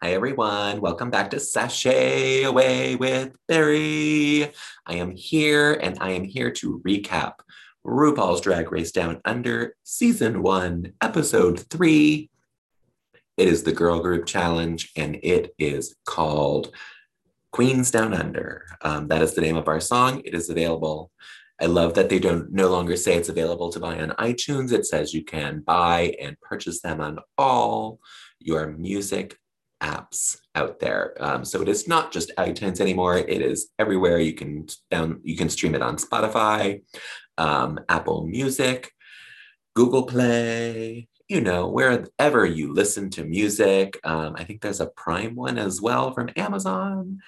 Hi, everyone. Welcome back to Sashay Away with Barry. I am here and I am here to recap RuPaul's Drag Race Down Under Season 1, Episode 3. It is the Girl Group Challenge and it is called Queens Down Under. Um, that is the name of our song. It is available. I love that they don't no longer say it's available to buy on iTunes. It says you can buy and purchase them on all your music apps out there. Um, so it is not just iTunes anymore. It is everywhere. You can down you can stream it on Spotify, um, Apple Music, Google Play. You know, wherever you listen to music. Um, I think there's a Prime one as well from Amazon.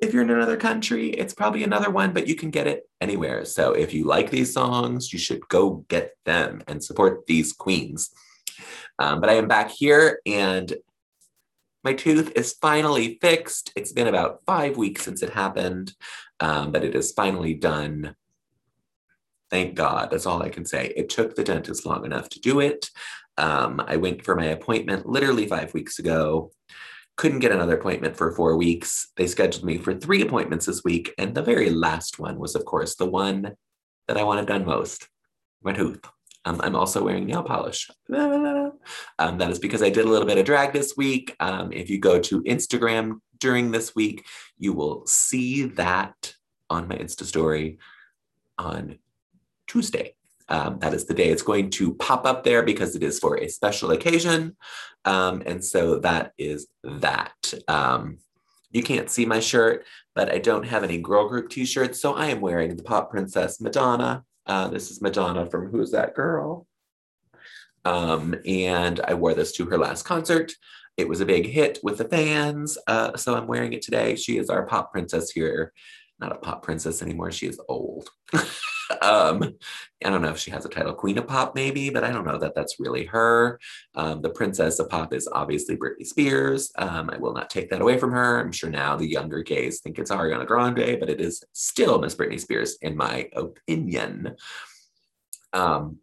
If you're in another country, it's probably another one, but you can get it anywhere. So if you like these songs, you should go get them and support these queens. Um, but I am back here and my tooth is finally fixed. It's been about five weeks since it happened, um, but it is finally done. Thank God. That's all I can say. It took the dentist long enough to do it. Um, I went for my appointment literally five weeks ago. Couldn't get another appointment for four weeks. They scheduled me for three appointments this week. And the very last one was, of course, the one that I wanted done most my tooth. Um, I'm also wearing nail polish. Um, that is because I did a little bit of drag this week. Um, if you go to Instagram during this week, you will see that on my Insta story on Tuesday. Um, that is the day it's going to pop up there because it is for a special occasion. Um, and so that is that. Um, you can't see my shirt, but I don't have any girl group t shirts. So I am wearing the Pop Princess Madonna uh, this is Madonna from Who's That Girl? Um, and I wore this to her last concert. It was a big hit with the fans. Uh, so I'm wearing it today. She is our pop princess here. Not a pop princess anymore. She is old. um, I don't know if she has a title, Queen of Pop, maybe, but I don't know that that's really her. Um, the princess of pop is obviously Britney Spears. Um, I will not take that away from her. I'm sure now the younger gays think it's Ariana Grande, but it is still Miss Britney Spears, in my opinion. Um,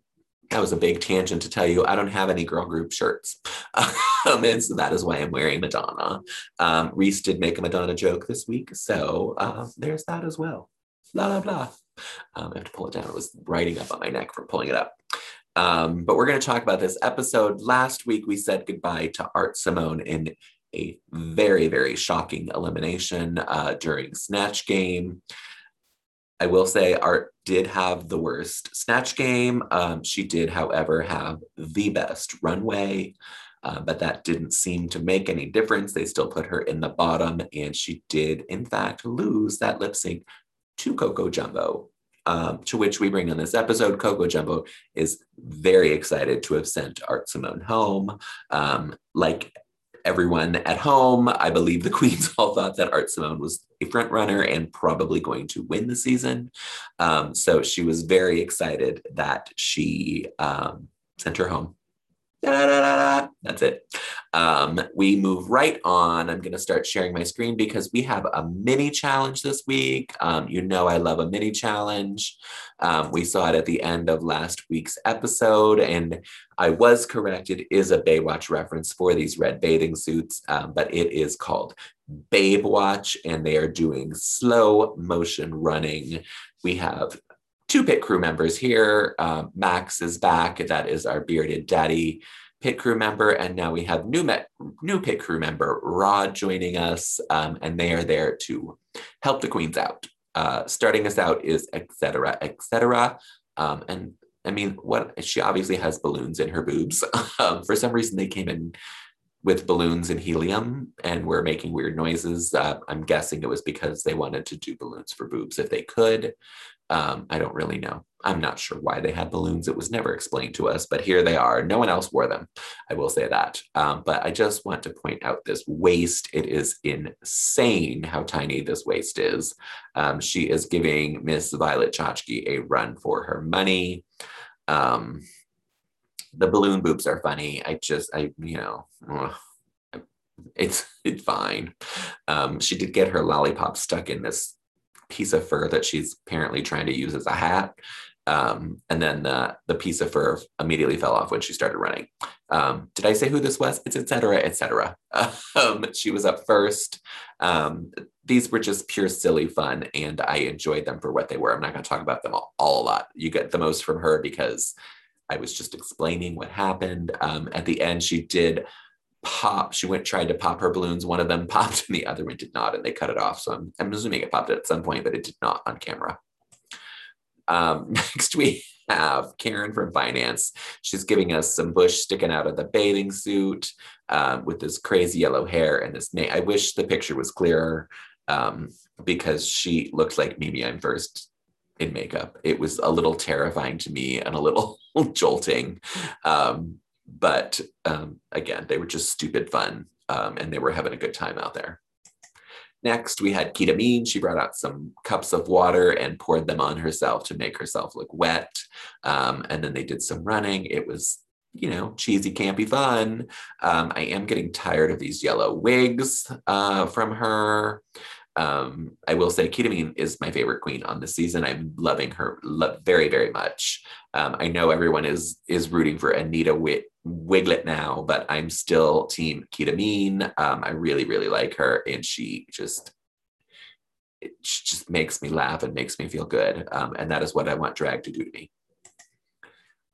that was a big tangent to tell you I don't have any girl group shirts. um, and so that is why I'm wearing Madonna. Um, Reese did make a Madonna joke this week. So uh, there's that as well. Blah, blah, blah. Um, I have to pull it down. It was riding up on my neck from pulling it up. Um, but we're going to talk about this episode. Last week, we said goodbye to Art Simone in a very, very shocking elimination uh, during Snatch Game. I will say Art did have the worst Snatch Game. Um, she did, however, have the best runway. Uh, but that didn't seem to make any difference. They still put her in the bottom, and she did, in fact, lose that lip sync to Coco Jumbo, um, to which we bring on this episode. Coco Jumbo is very excited to have sent Art Simone home. Um, like everyone at home, I believe the queens all thought that Art Simone was a front runner and probably going to win the season. Um, so she was very excited that she um, sent her home. Da-da-da-da. That's it. Um, we move right on. I'm going to start sharing my screen because we have a mini challenge this week. Um, you know, I love a mini challenge. Um, we saw it at the end of last week's episode, and I was correct. It is a Baywatch reference for these red bathing suits, um, but it is called Babe Watch, and they are doing slow motion running. We have two pit crew members here. Uh, Max is back. That is our bearded daddy pit crew member. And now we have new, met, new pit crew member, Rod, joining us. Um, and they are there to help the queens out. Uh, starting us out is etc. etc. Um, and I mean, what she obviously has balloons in her boobs. um, for some reason, they came in with balloons and helium and were making weird noises. Uh, I'm guessing it was because they wanted to do balloons for boobs if they could. Um, I don't really know. I'm not sure why they had balloons. It was never explained to us, but here they are. No one else wore them. I will say that. Um, but I just want to point out this waist. It is insane how tiny this waist is. Um, she is giving Miss Violet Chachki a run for her money. Um, the balloon boobs are funny. I just, I, you know, ugh, it's it's fine. Um, she did get her lollipop stuck in this piece of fur that she's apparently trying to use as a hat. Um, and then the, the piece of fur immediately fell off when she started running. Um, did I say who this was? It's et etc. etc. Um, she was up first. Um, these were just pure silly fun, and I enjoyed them for what they were. I'm not going to talk about them all, all, a lot. You get the most from her because I was just explaining what happened. Um, at the end, she did pop. She went tried to pop her balloons. One of them popped, and the other one did not, and they cut it off. So I'm, I'm assuming it popped at some point, but it did not on camera. Um, next, we have Karen from finance. She's giving us some bush sticking out of the bathing suit um, with this crazy yellow hair and this. I wish the picture was clearer um, because she looked like Mimi Imfurst in makeup. It was a little terrifying to me and a little jolting. Um, but um, again, they were just stupid fun um, and they were having a good time out there. Next, we had Kita Mean. She brought out some cups of water and poured them on herself to make herself look wet. Um, and then they did some running. It was, you know, cheesy, campy fun. Um, I am getting tired of these yellow wigs uh, from her. Um, I will say Kita Mean is my favorite queen on the season. I'm loving her lo- very, very much. Um, I know everyone is is rooting for Anita Wit- Wigl'it now, but I'm still team Kita Mean. Um, I really, really like her, and she just it just makes me laugh and makes me feel good. Um, and that is what I want drag to do to me.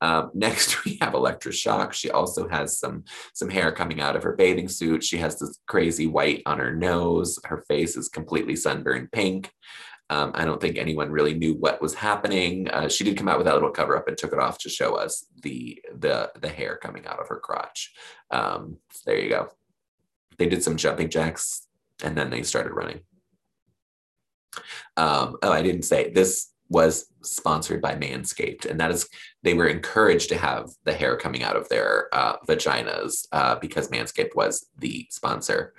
Um, next, we have Elektra Shock. She also has some some hair coming out of her bathing suit. She has this crazy white on her nose. Her face is completely sunburned pink. Um, I don't think anyone really knew what was happening. Uh, she did come out with that little cover up and took it off to show us the the the hair coming out of her crotch. Um, there you go. They did some jumping jacks and then they started running. Um, oh, I didn't say this was sponsored by Manscaped, and that is they were encouraged to have the hair coming out of their uh, vaginas uh, because Manscaped was the sponsor.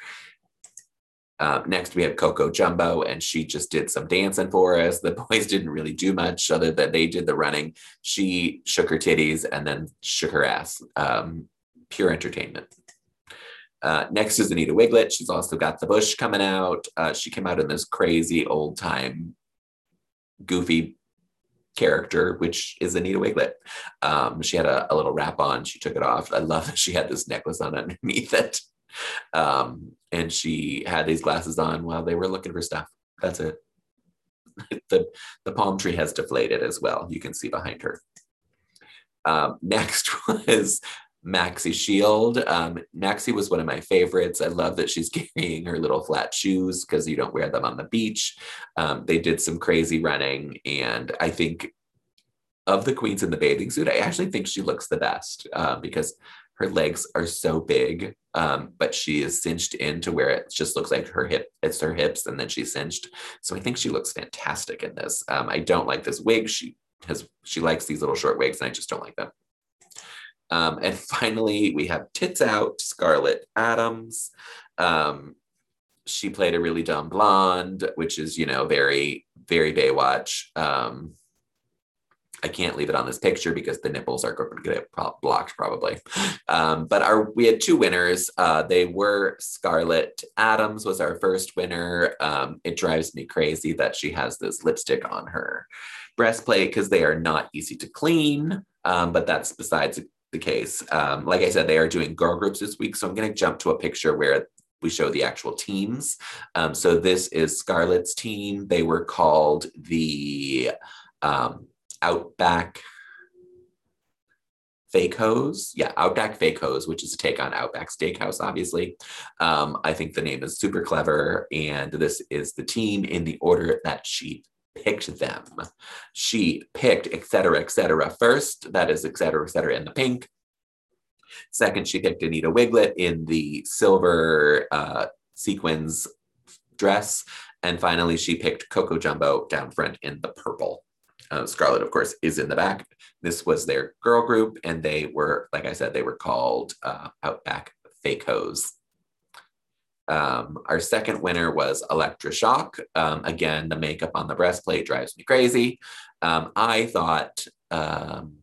Um, next, we had Coco Jumbo, and she just did some dancing for us. The boys didn't really do much other than they did the running. She shook her titties and then shook her ass. Um, pure entertainment. Uh, next is Anita Wigl'it. She's also got the bush coming out. Uh, she came out in this crazy old time, goofy character, which is Anita Wigl'it. Um, she had a, a, little wrap on. She took it off. I love that she had this necklace on underneath it. Um, and she had these glasses on while they were looking for stuff. That's it. the, the palm tree has deflated as well. You can see behind her. Um, next was Maxi Shield. Um, Maxi was one of my favorites. I love that she's carrying her little flat shoes because you don't wear them on the beach. Um, they did some crazy running, and I think of the queens in the bathing suit, I actually think she looks the best uh, because her legs are so big, um, but she is cinched in to where it just looks like her hip, it's her hips, and then she's cinched. So I think she looks fantastic in this. Um, I don't like this wig. She has she likes these little short wigs, and I just don't like them. Um, and finally, we have Tits Out, Scarlet Adams. Um, she played a really dumb blonde, which is, you know, very, very Baywatch. Um, I can't leave it on this picture because the nipples are going to get blocked probably. Um, but our we had two winners. Uh, they were Scarlet Adams was our first winner. Um, it drives me crazy that she has this lipstick on her breastplate because they are not easy to clean. Um, but that's besides the case. Um, like I said, they are doing girl groups this week, so I'm going to jump to a picture where we show the actual teams. Um, so this is Scarlet's team. They were called the um, Outback Fake Hose. Yeah, Outback Fake Hose, which is a take on Outback Steakhouse, obviously. Um, I think the name is super clever, and this is the team in the order that she picked them. She picked et cetera, et cetera first, that is et cetera, et cetera in the pink. Second, she picked Anita Wigl'it in the silver uh, sequins dress. And finally, she picked Coco Jumbo down front in the purple. Uh, Scarlet, of course, is in the back. This was their girl group, and they were, like I said, they were called uh, Outback Fake Hose. Um, our second winner was Elektra Shock. Um, again, the makeup on the breastplate drives me crazy. Um, I thought, um,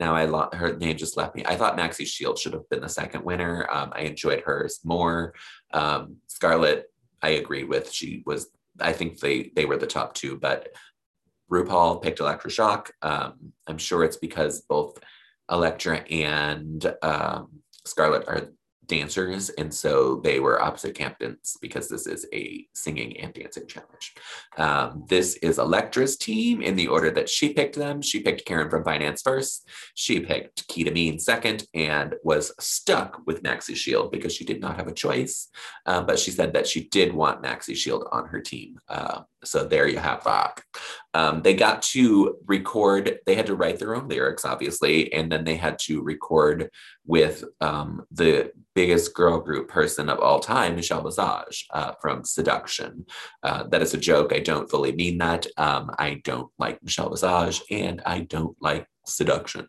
now I lo- her name just left me. I thought Maxi Shield should have been the second winner. Um, I enjoyed hers more. Um, Scarlet, I agree with. She was. I think they they were the top two, but RuPaul picked Elektra Shock. Um, I'm sure it's because both Elektra and um, Scarlet are dancers, and so they were opposite captains because this is a singing and dancing challenge. Um, this is Elektra's team in the order that she picked them. She picked Karen from finance first. She picked Kita Mean second, and was stuck with Maxi Shield because she did not have a choice. Um, but she said that she did want Maxi Shield on her team. Uh, so there you have that. Um, they got to record, they had to write their own lyrics, obviously, and then they had to record with um, the biggest girl group person of all time, Michelle Visage uh, from Seduction. Uh, that is a joke. I don't fully mean that. Um, I don't like Michelle Visage and I don't like Seduction.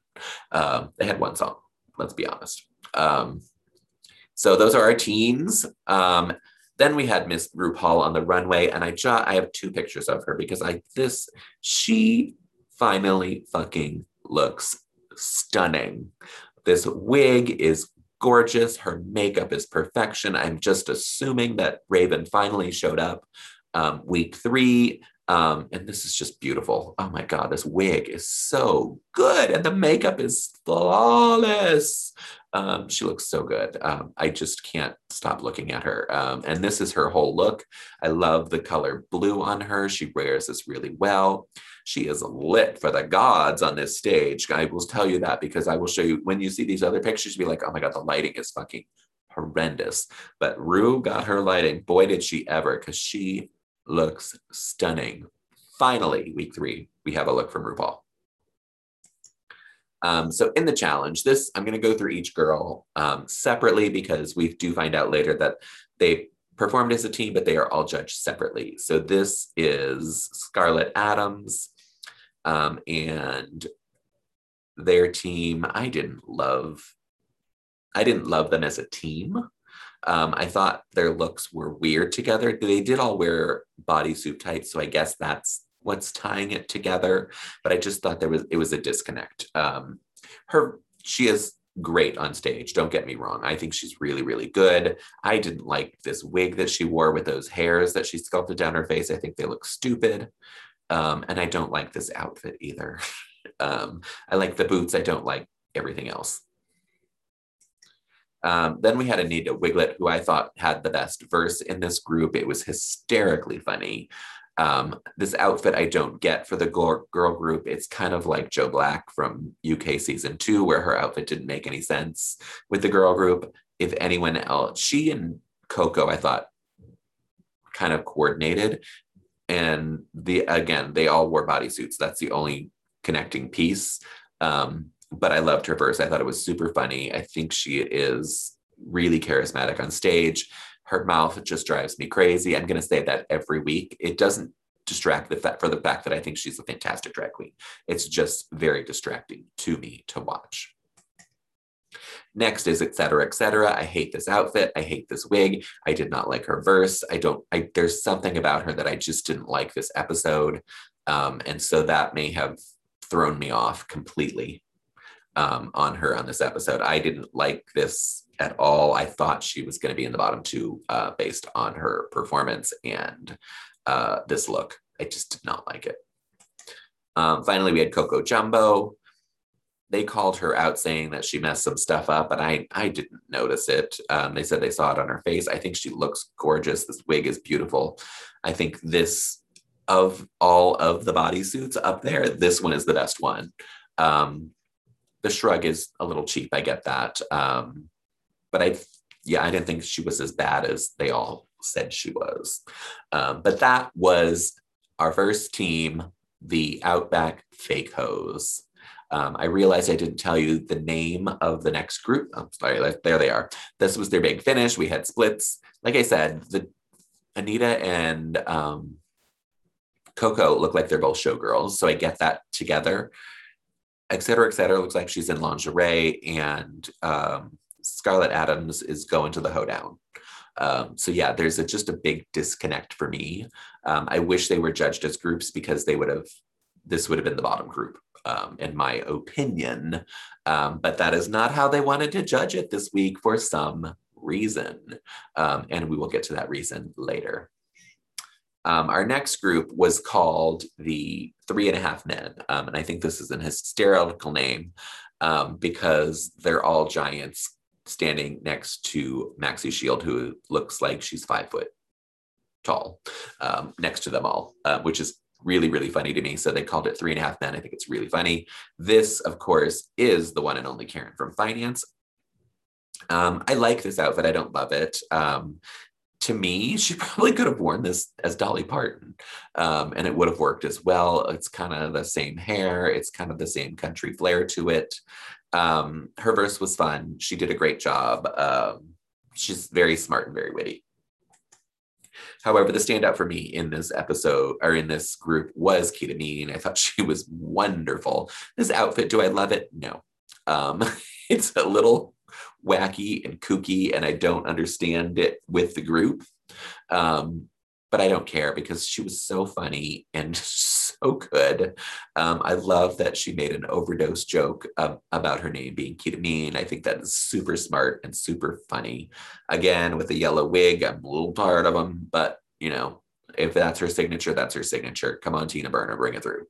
Um, they had one song, let's be honest. Um, so those are our teams. Then we had Miss RuPaul on the runway, and I just I have two pictures of her because I this she finally fucking looks stunning. This wig is gorgeous. Her makeup is perfection. I'm just assuming that Raven finally showed up um, week three. Um, and this is just beautiful. Oh my God, this wig is so good. And the makeup is flawless. Um, she looks so good. Um, I just can't stop looking at her. Um, and this is her whole look. I love the color blue on her. She wears this really well. She is lit for the gods on this stage. I will tell you that because I will show you when you see these other pictures, you'll be like, oh my God, the lighting is fucking horrendous. But Ru got her lighting. Boy, did she ever, because she looks stunning. Finally, week three, we have a look from RuPaul. Um, so in the challenge, this I'm going to go through each girl um, separately because we do find out later that they performed as a team, but they are all judged separately. So this is Scarlet Adams um, and their team. I didn't love. I didn't love them as a team. Um, I thought their looks were weird together. They did all wear bodysuit tights, so I guess that's what's tying it together. But I just thought there was it was a disconnect. Um, her she is great on stage. Don't get me wrong. I think she's really really good. I didn't like this wig that she wore with those hairs that she sculpted down her face. I think they look stupid. Um, and I don't like this outfit either. um, I like the boots. I don't like everything else. Um, then we had Anita Wigl'it, who I thought had the best verse in this group. It was hysterically funny. Um, this outfit I don't get for the girl, girl group. It's kind of like Joe Black from UK season two, where her outfit didn't make any sense with the girl group. If anyone else, she and Coco, I thought kind of coordinated. And the again, they all wore bodysuits. That's the only connecting piece. Um, but I loved her verse. I thought it was super funny. I think she is really charismatic on stage her mouth just drives me crazy. I'm going to say that every week. It doesn't distract the for the fact that I think she's a fantastic drag queen. It's just very distracting to me to watch. Next is etc. etc. I hate this outfit. I hate this wig. I did not like her verse. I don't. I there's something about her that I just didn't like this episode, um, and so that may have thrown me off completely um, on her on this episode. I didn't like this at all. I thought she was going to be in the bottom two uh, based on her performance and uh, this look. I just did not like it. Um, finally, we had Coco Jumbo. They called her out saying that she messed some stuff up, and I, I didn't notice it. Um, they said they saw it on her face. I think she looks gorgeous. This wig is beautiful. I think this, of all of the bodysuits up there, this one is the best one. Um, the shrug is a little cheap. I get that. Um, but I, yeah, I didn't think she was as bad as they all said she was. Um, but that was our first team, the Outback Fake Hoes. Um, I realized I didn't tell you the name of the next group. I'm sorry, there they are. This was their big finish. We had splits. Like I said, the Anita and um, Coco look like they're both showgirls, so I get that together. Et cetera, et cetera. It Looks like she's in lingerie, and um, Scarlet Adams is going to the hoedown. Um, so yeah, there's a, just a big disconnect for me. Um, I wish they were judged as groups because they would have, this would have been the bottom group, um, in my opinion. Um, but that is not how they wanted to judge it this week for some reason. Um, and we will get to that reason later. Um, our next group was called the Three and a Half Men. Um, and I think this is an hysterical name um, because they're all giants standing next to Maxi Shield, who looks like she's five foot tall, um, next to them all, uh, which is really, really funny to me. So they called it Three and a Half Men. I think it's really funny. This, of course, is the one and only Karen from finance. Um, I like this outfit. I don't love it. Um, to me, she probably could have worn this as Dolly Parton, um, and it would have worked as well. It's kind of the same hair, it's kind of the same country flair to it. Um, her verse was fun. She did a great job. Um, she's very smart and very witty. However, the standout for me in this episode or in this group was Kita Mean. I thought she was wonderful. This outfit, do I love it? No. Um, it's a little wacky and kooky, and I don't understand it with the group. Um, but I don't care because she was so funny and so good. Um, I love that she made an overdose joke um, about her name being Ketamine. I think that is super smart and super funny. Again, with the yellow wig, I'm a little tired of them, but you know, if that's her signature, that's her signature. Come on, Tina Burner, bring it through.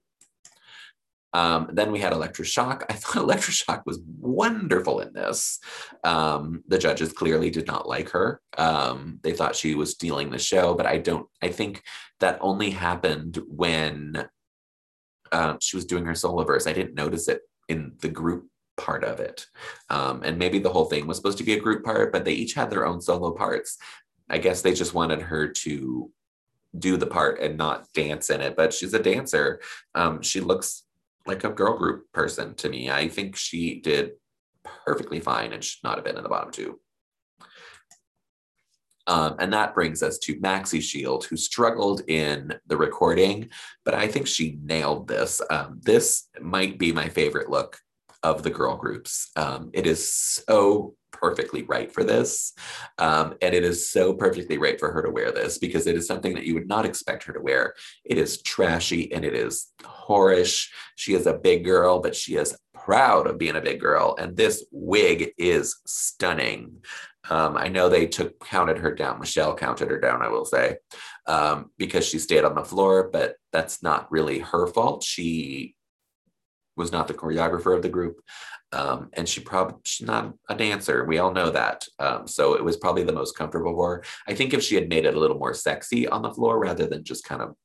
Um, then we had Elektra Shock. I thought Elektra Shock was wonderful in this. Um, the judges clearly did not like her. Um, they thought she was stealing the show, but I don't. I think that only happened when uh, she was doing her solo verse. I didn't notice it in the group part of it. Um, and maybe the whole thing was supposed to be a group part, but they each had their own solo parts. I guess they just wanted her to do the part and not dance in it. But she's a dancer. Um, she looks like a girl group person to me. I think she did perfectly fine and should not have been in the bottom two. Um, and that brings us to Maxi Shield, who struggled in the recording, but I think she nailed this. Um, this might be my favorite look of the girl groups. Um, it is so perfectly right for this. Um, and it is so perfectly right for her to wear this because it is something that you would not expect her to wear. It is trashy and it is whorish. She is a big girl, but she is proud of being a big girl. And this wig is stunning. Um, I know they took counted her down. Michelle counted her down, I will say, um, because she stayed on the floor, but that's not really her fault. She was not the choreographer of the group. Um, and she probably she's not a dancer. We all know that. Um, so it was probably the most comfortable for her. I think if she had made it a little more sexy on the floor rather than just kind of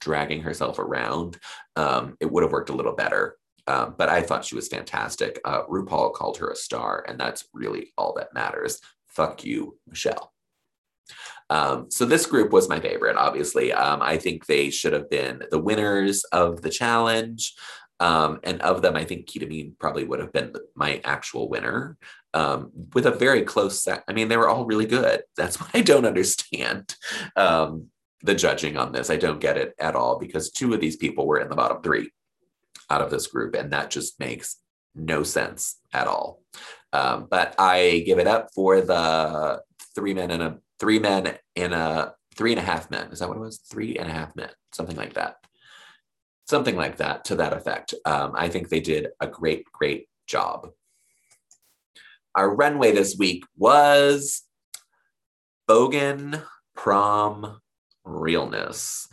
dragging herself around, um, it would have worked a little better. Um, but I thought she was fantastic. Uh, RuPaul called her a star, and that's really all that matters. Fuck you, Michelle. Um, so this group was my favorite, obviously. Um, I think they should have been the winners of the challenge. Um, and of them, I think Kita Mean probably would have been my actual winner um, with a very close set. I mean, they were all really good. That's what I don't understand. Um, the judging on this, I don't get it at all because two of these people were in the bottom three out of this group, and that just makes no sense at all. Um, but I give it up for the three men and a three men in a three and a half men. Is that what it was? Three and a half men, something like that something like that to that effect. Um, I think they did a great, great job. Our runway this week was Bogan Prom Realness.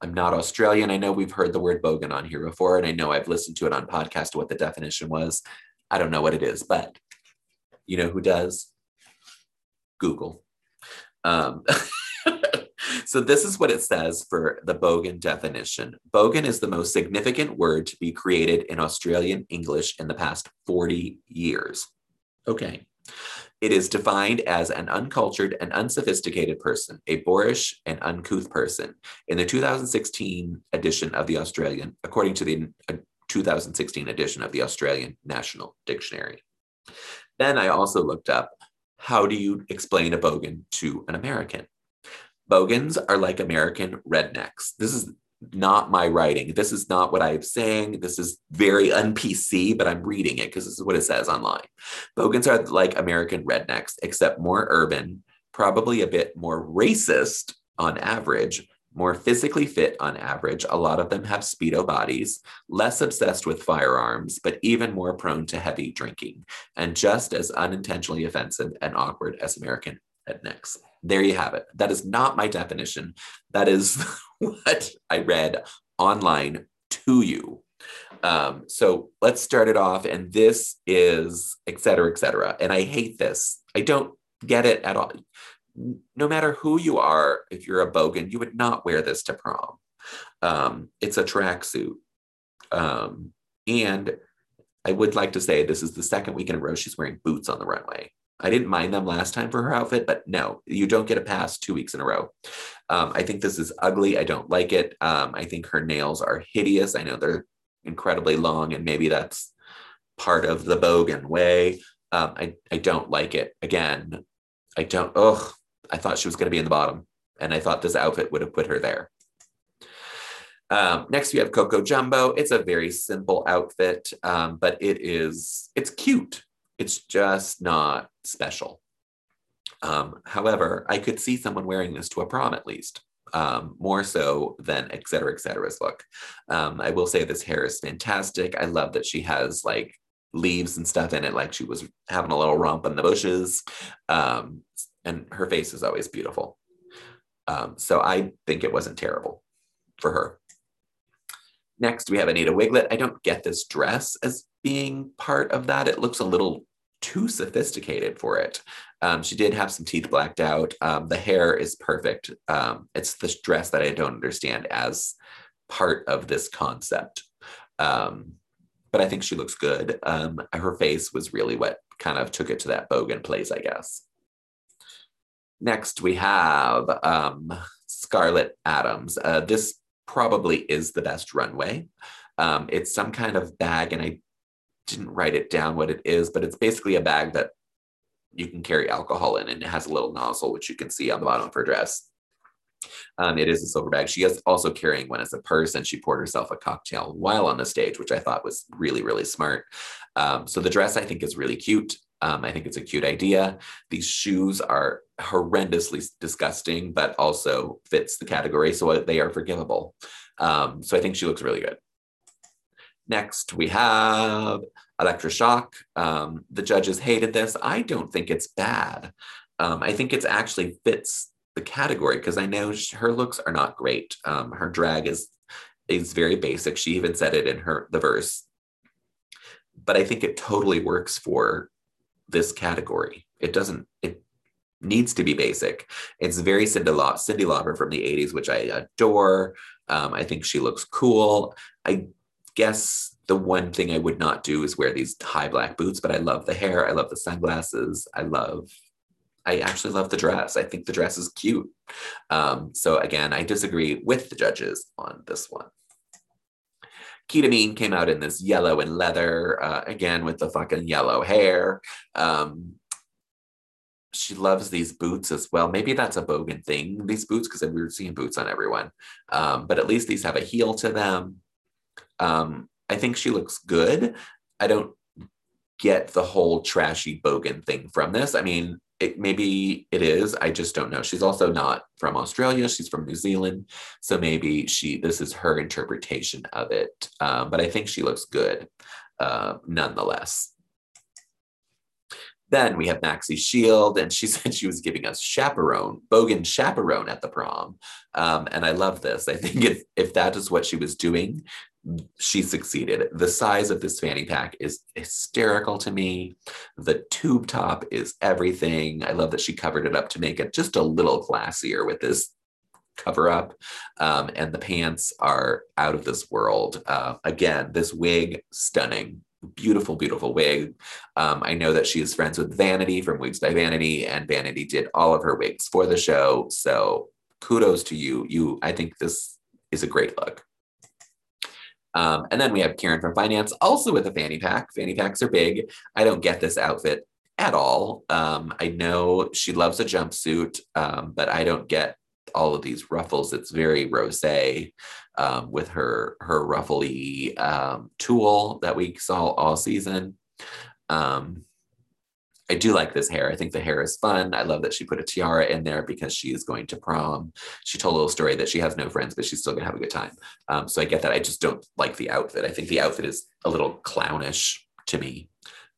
I'm not Australian. I know we've heard the word bogan on here before, and I know I've listened to it on podcast what the definition was. I don't know what it is, but you know who does? Google. Um, So this is what it says for the Bogan definition. Bogan is the most significant word to be created in Australian English in the past 40 years. Okay. It is defined as an uncultured and unsophisticated person, a boorish and uncouth person. In the 2016 edition of the Australian, according to the uh, 2016 edition of the Australian National Dictionary. Then I also looked up how do you explain a bogan to an American? Bogans are like American rednecks. This is not my writing. This is not what I'm saying. This is very un-PC, but I'm reading it because this is what it says online. Bogans are like American rednecks, except more urban, probably a bit more racist on average, more physically fit on average. A lot of them have Speedo bodies, less obsessed with firearms, but even more prone to heavy drinking, and just as unintentionally offensive and awkward as American at NYX. There you have it. That is not my definition. That is what I read online to you. Um, so let's start it off. And this is et cetera, et cetera. And I hate this. I don't get it at all. No matter who you are, if you're a bogan, you would not wear this to prom. Um, it's a tracksuit. Um, and I would like to say this is the second week in a row she's wearing boots on the runway. I didn't mind them last time for her outfit, but no, you don't get a pass two weeks in a row. Um, I think this is ugly. I don't like it. Um, I think her nails are hideous. I know they're incredibly long, and maybe that's part of the bogan way. Um, I, I don't like it. Again, I don't, oh, I thought she was going to be in the bottom, and I thought this outfit would have put her there. Um, next, we have Coco Jumbo. It's a very simple outfit, um, but it is, it's cute. It's just not special. Um, however, I could see someone wearing this to a prom at least, um, more so than et cetera, et cetera's look. Um, I will say this hair is fantastic. I love that she has like leaves and stuff in it, like she was having a little romp in the bushes. Um, and her face is always beautiful. so I think it wasn't terrible for her. Next, we have Anita Wigl'it. I don't get this dress as being part of that. It looks a little too sophisticated for it. Um, she did have some teeth blacked out. Um, the hair is perfect. Um, it's the dress that I don't understand as part of this concept. Um, but I think she looks good. Um, her face was really what kind of took it to that bogan place, I guess. Next, we have um, Scarlet Adams. Uh, this probably is the best runway. Um, it's some kind of bag, and I didn't write it down what it is, but it's basically a bag that you can carry alcohol in, and it has a little nozzle, which you can see on the bottom of her dress. Um, it is a silver bag. She is also carrying one as a purse, and she poured herself a cocktail while on the stage, which I thought was really, really smart. Um, so the dress I think is really cute. Um, I think it's a cute idea. These shoes are horrendously disgusting, but also fits the category, so they are forgivable. Um, so I think she looks really good. Next, we have Elektra Shock. Um, the judges hated this. I don't think it's bad. Um, I think it actually fits the category because I know she, her looks are not great. Um, her drag is is very basic. She even said it in her the verse. But I think it totally works for this category. It doesn't, it needs to be basic. It's very Cindy, Cyndi Lauper from the 80s, which I adore. Um, I think she looks cool. I guess the one thing I would not do is wear these high black boots, but I love the hair. I love the sunglasses. I love, I actually love the dress. I think the dress is cute. Um, so again, I disagree with the judges on this one. Kita Mean came out in this yellow and leather, uh, again with the fucking yellow hair. Um, she loves these boots as well. Maybe that's a bogan thing, these boots, because we were seeing boots on everyone. Um, but at least these have a heel to them. Um, I think she looks good. I don't get the whole trashy bogan thing from this. I mean, it, maybe it is. I just don't know. She's also not from Australia. She's from New Zealand, so maybe she this is her interpretation of it. Um, but I think she looks good uh, nonetheless. Then we have Maxi Shield, and she said she was giving us chaperone, bogan chaperone at the prom. Um, and I love this. I think if, if that is what she was doing, she succeeded. The size of this fanny pack is hysterical to me. The tube top is everything. I love that she covered it up to make it just a little classier with this cover up. Um, and the pants are out of this world. Uh, again, this wig, stunning. Beautiful, beautiful wig. Um, I know that she is friends with Vanity from Wigs by Vanity, and Vanity did all of her wigs for the show. So kudos to you. You, I think this is a great look. Um, and then we have Karen from finance, also with a fanny pack. Fanny packs are big. I don't get this outfit at all. Um, I know she loves a jumpsuit, um, but I don't get all of these ruffles. It's very rosé um, with her her ruffly um, tulle that we saw all season. Um, I do like this hair. I think the hair is fun. I love that she put a tiara in there because she is going to prom. She told a little story that she has no friends, but she's still gonna have a good time. Um, so I get that. I just don't like the outfit. I think the outfit is a little clownish to me.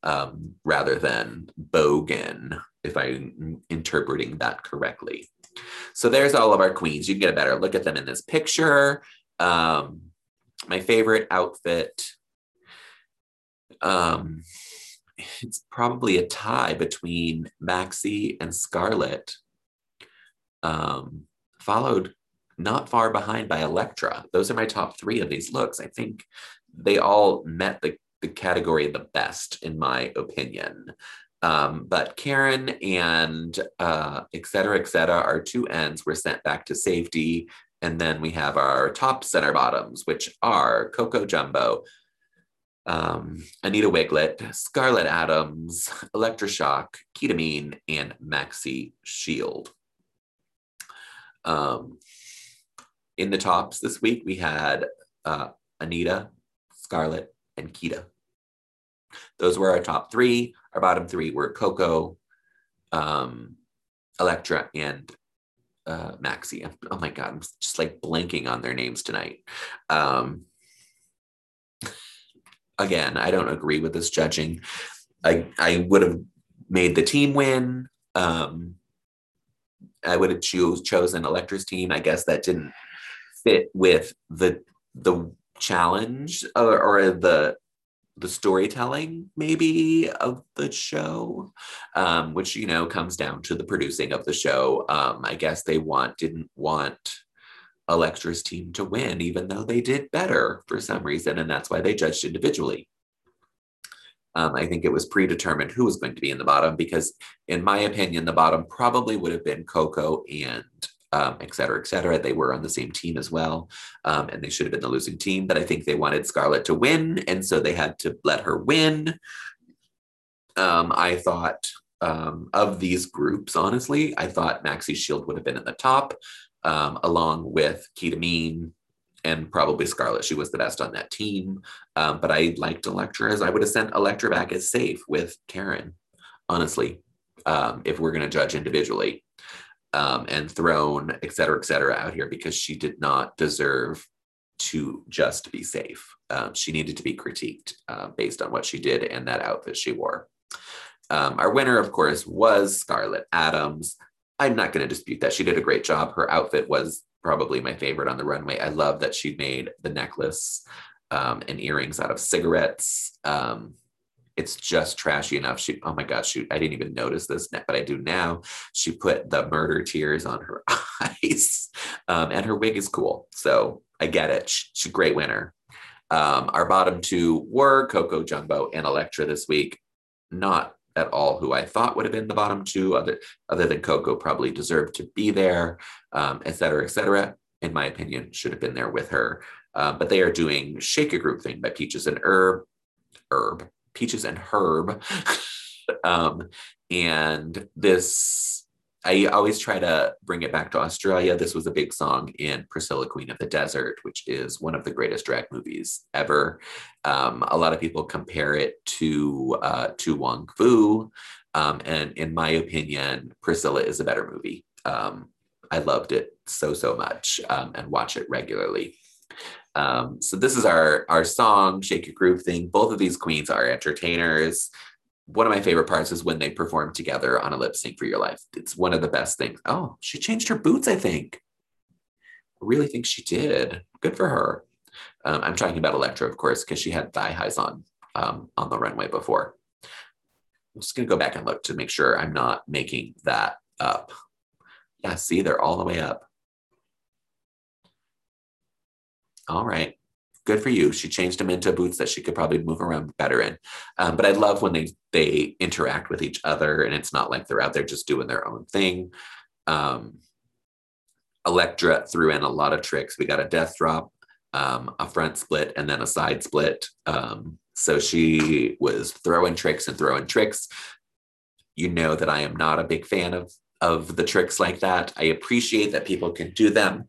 um, rather than Bogan, if I'm interpreting that correctly. So there's all of our queens. You can get a better look at them in this picture. Um, my favorite outfit, um, it's probably a tie between Maxi and Scarlet, um, followed not far behind by Elektra. Those are my top three of these looks. I think they all met the, the category the best, in my opinion. Um, but Karen and uh, et cetera, et cetera, our two ends were sent back to safety. And then we have our top center bottoms, which are Coco Jumbo, um, Anita Wigl'it, Scarlet Adams, Electroshock, Kita Mean, and Maxi Shield. Um, in the tops this week, we had uh, Anita, Scarlet, and Kita. Those were our top three. Our bottom three were Coco, um, Elektra, and uh, Maxi. Oh my God, I'm just like blanking on their names tonight. Um, again, I don't agree with this judging. I, I would have made the team win. Um, I would have chosen Elektra's team. I guess that didn't fit with the the challenge or, or the the storytelling maybe of the show um, which you know comes down to the producing of the show um, i guess they want didn't want Elektra's team to win even though they did better for some reason and that's why they judged individually um, I think it was predetermined who was going to be in the bottom because, in my opinion, the bottom probably would have been Coco and um, et cetera, et cetera. They were on the same team as well, um, and they should have been the losing team. But I think they wanted Scarlet to win, and so they had to let her win. Um, I thought um, of these groups, honestly, I thought Maxi Shield would have been at the top, um, along with Kita Mean and probably Scarlet. She was the best on that team. Um, but I liked Elektra as I would have sent Elektra back as safe with Karen, honestly, if we're going to judge individually um, and thrown, et cetera, et cetera, out here because she did not deserve to just be safe. Um, she needed to be critiqued uh, based on what she did and that outfit she wore. Um, our winner, of course, was Scarlet Adams. I'm not going to dispute that. She did a great job. Her outfit was probably my favorite on the runway. I love that she made the necklace um, and earrings out of cigarettes. Um, it's just trashy enough. She, oh my gosh, shoot, I didn't even notice this, but I do now. She put the murder tears on her eyes, um, and her wig is cool. So I get it. She, she's a great winner. Um, our bottom two were Coco Jumbo and Elektra this week. Not at all who I thought would have been the bottom two, other, other than Coco probably deserved to be there, um, et cetera, et cetera. In my opinion, should have been there with her. Uh, but they are doing Shake Your Groove Thing by Peaches and Herb. Herb. Peaches and Herb. um, and this, I always try to bring it back to Australia. This was a big song in Priscilla, Queen of the Desert, which is one of the greatest drag movies ever. Um, a lot of people compare it to uh, to Wong Foo, um, and in my opinion, Priscilla is a better movie. Um, I loved it so so much um, and watch it regularly. Um, so this is our our song, Shake Your Groove thing. Both of these queens are entertainers. One of my favorite parts is when they perform together on a lip sync for your life. It's one of the best things. Oh, she changed her boots, I think. I really think she did. Good for her. Um, I'm talking about Elektra, of course, because she had thigh highs on um, on the runway before. I'm just gonna go back and look to make sure I'm not making that up. Yeah, see, they're all the way up. all right good for you. She changed them into boots that she could probably move around better in. Um, but i love when they they interact with each other and it's not like they're out there just doing their own thing. Um, Elektra threw in a lot of tricks. We got a death drop um, a front split and then a side split. Um, so she was throwing tricks and throwing tricks. You know that i am not a big fan of of the tricks like that. I appreciate that people can do them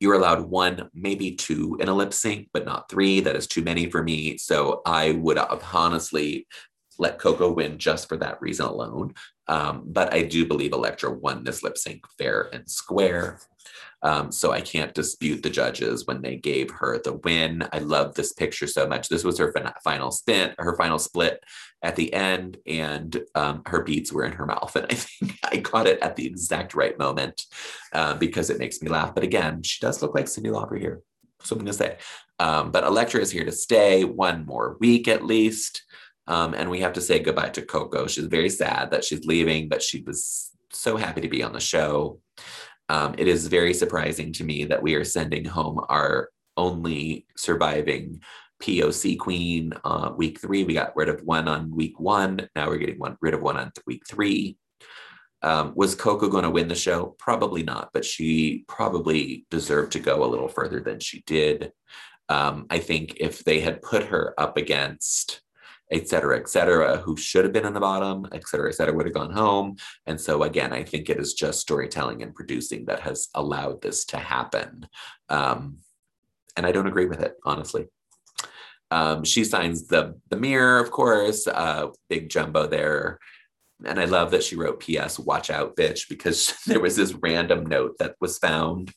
you're allowed one, maybe two in a lip sync, but not three. That is too many for me. So I would honestly let Coco win just for that reason alone. Um, but I do believe Elektra won this lip sync fair and square. Um, so I can't dispute the judges when they gave her the win. I love this picture so much. This was her fin- final spin, her final split at the end, and um, her beads were in her mouth. And I think I caught it at the exact right moment uh, because it makes me laugh. But again, she does look like Cyndi Lauper here. So I'm going to say. Um, but Elektra is here to stay one more week at least. Um, and we have to say goodbye to Coco. She's very sad that she's leaving, but she was so happy to be on the show. Um, it is very surprising to me that we are sending home our only surviving POC queen uh, week three. We got rid of one on week one. Now we're getting one rid of one on week three. Um, was Coco going to win the show? Probably not, but she probably deserved to go a little further than she did. Um, I think if they had put her up against Etcetera Etcetera, who should have been in the bottom, Etcetera Etcetera, would have gone home. And so again, I think it is just storytelling and producing that has allowed this to happen. Um, and I don't agree with it, honestly. Um, she signs the the mirror, of course, uh, big jumbo there. And I love that she wrote PS, watch out, bitch, because there was this random note that was found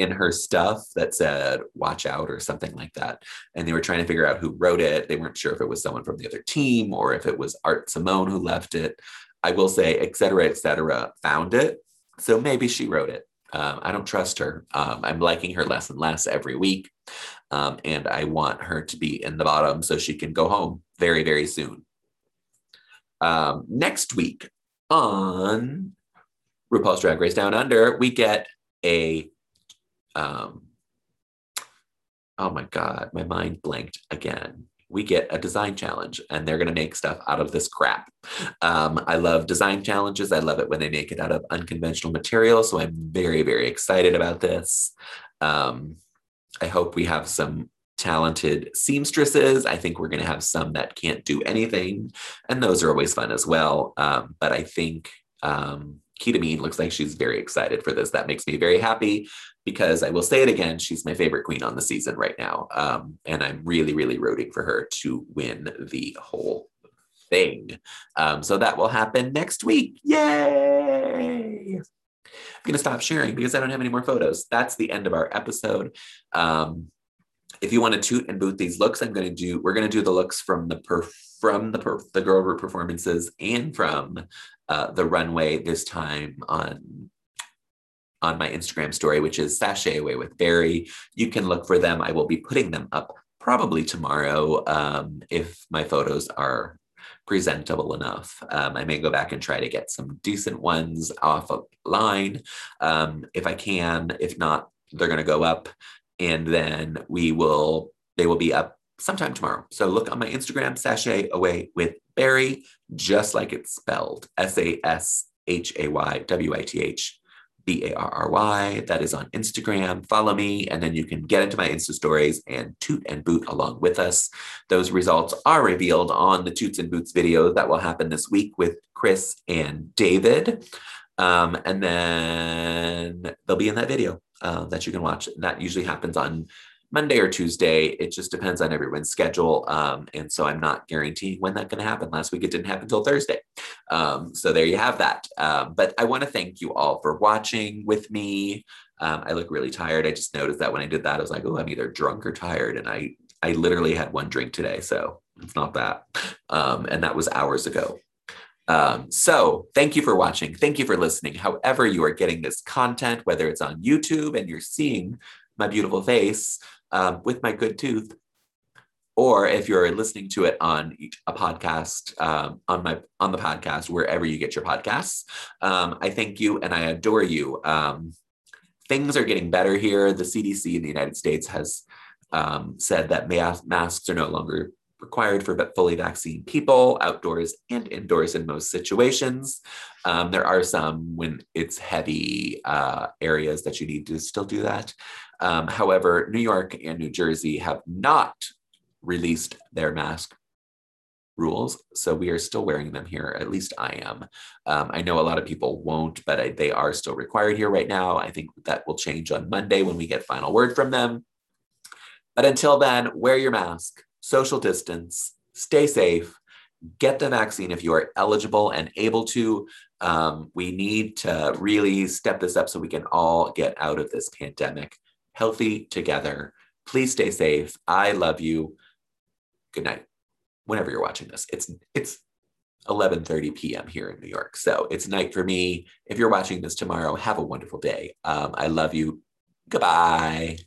in her stuff that said watch out or something like that. And they were trying to figure out who wrote it. They weren't sure if it was someone from the other team or if it was art simone who left it. I will say Etcetera Etcetera found it. So maybe she wrote it. Um, i don't trust her. Um, i'm liking her less and less every week. Um, and i want her to be in the bottom so she can go home very very soon. Um, next week on rupaul's drag race down under we get a um, oh my God, my mind blanked again. We get a design challenge and they're going to make stuff out of this crap. Um, I love design challenges. I love it when they make it out of unconventional material. So I'm very, very excited about this. Um, I hope we have some talented seamstresses. I think we're going to have some that can't do anything, and those are always fun as well. Um, but I think um, Kita Mean looks like she's very excited for this. That makes me very happy because I will say it again, she's my favorite queen on the season right now. Um, and I'm really, really rooting for her to win the whole thing. Um, so that will happen next week. Yay! I'm going to stop sharing because I don't have any more photos. That's the end of our episode. Um, if you want to toot and boot these looks, I'm going to do, we're going to do the looks from the per, from the per, the girl group performances and from uh, the runway this time on on my Instagram story, which is Sashay Away with Barry. You can look for them. I will be putting them up probably tomorrow um, if my photos are presentable enough. Um, I may go back and try to get some decent ones off of line um, if I can. If not, they're going to go up and then we will, they will be up sometime tomorrow. So look on my Instagram, Sashay Away with Barry, just like it's spelled S A S H A Y W I T H B A R R Y. That is on Instagram. Follow me, and then you can get into my Insta stories and toot and boot along with us. Those results are revealed on the Toots and Boots video that will happen this week with Chris and David. Um, and then they'll be in that video uh, that you can watch. That usually happens on Monday or Tuesday. It just depends on everyone's schedule. Um, and so I'm not guaranteeing when that's going to happen. Last week it didn't happen until Thursday. Um, so there you have that. Um, but I want to thank you all for watching with me. Um, I look really tired. I just noticed that when I did that, I was like, oh, I'm either drunk or tired. And I, I literally had one drink today. So it's not that. Um, and that was hours ago. Um, so thank you for watching. Thank you for listening. However, you are getting this content, whether it's on YouTube and you're seeing my beautiful face, um, with my good tooth, or if you're listening to it on a podcast um, on my on the podcast wherever you get your podcasts um, i thank you and i adore you. Um, things are getting better here. The cdc in the united states has um, said that masks are no longer required for fully vaccinated people outdoors and indoors in most situations um, there are some when it's heavy uh, areas that you need to still do that um, however, New York and New Jersey have not released their mask rules. So we are still wearing them here. At least I am. Um, I know a lot of people won't, but I, they are still required here right now. I think that will change on Monday when we get final word from them. But until then, wear your mask, social distance, stay safe, get the vaccine if you are eligible and able to. Um, we need to really step this up so we can all get out of this pandemic healthy together. Please stay safe. I love you. Good night. Whenever you're watching this, it's it's 11:30 p.m. here in New York, so it's night for me. If you're watching this tomorrow, have a wonderful day. Um, I love you. Goodbye.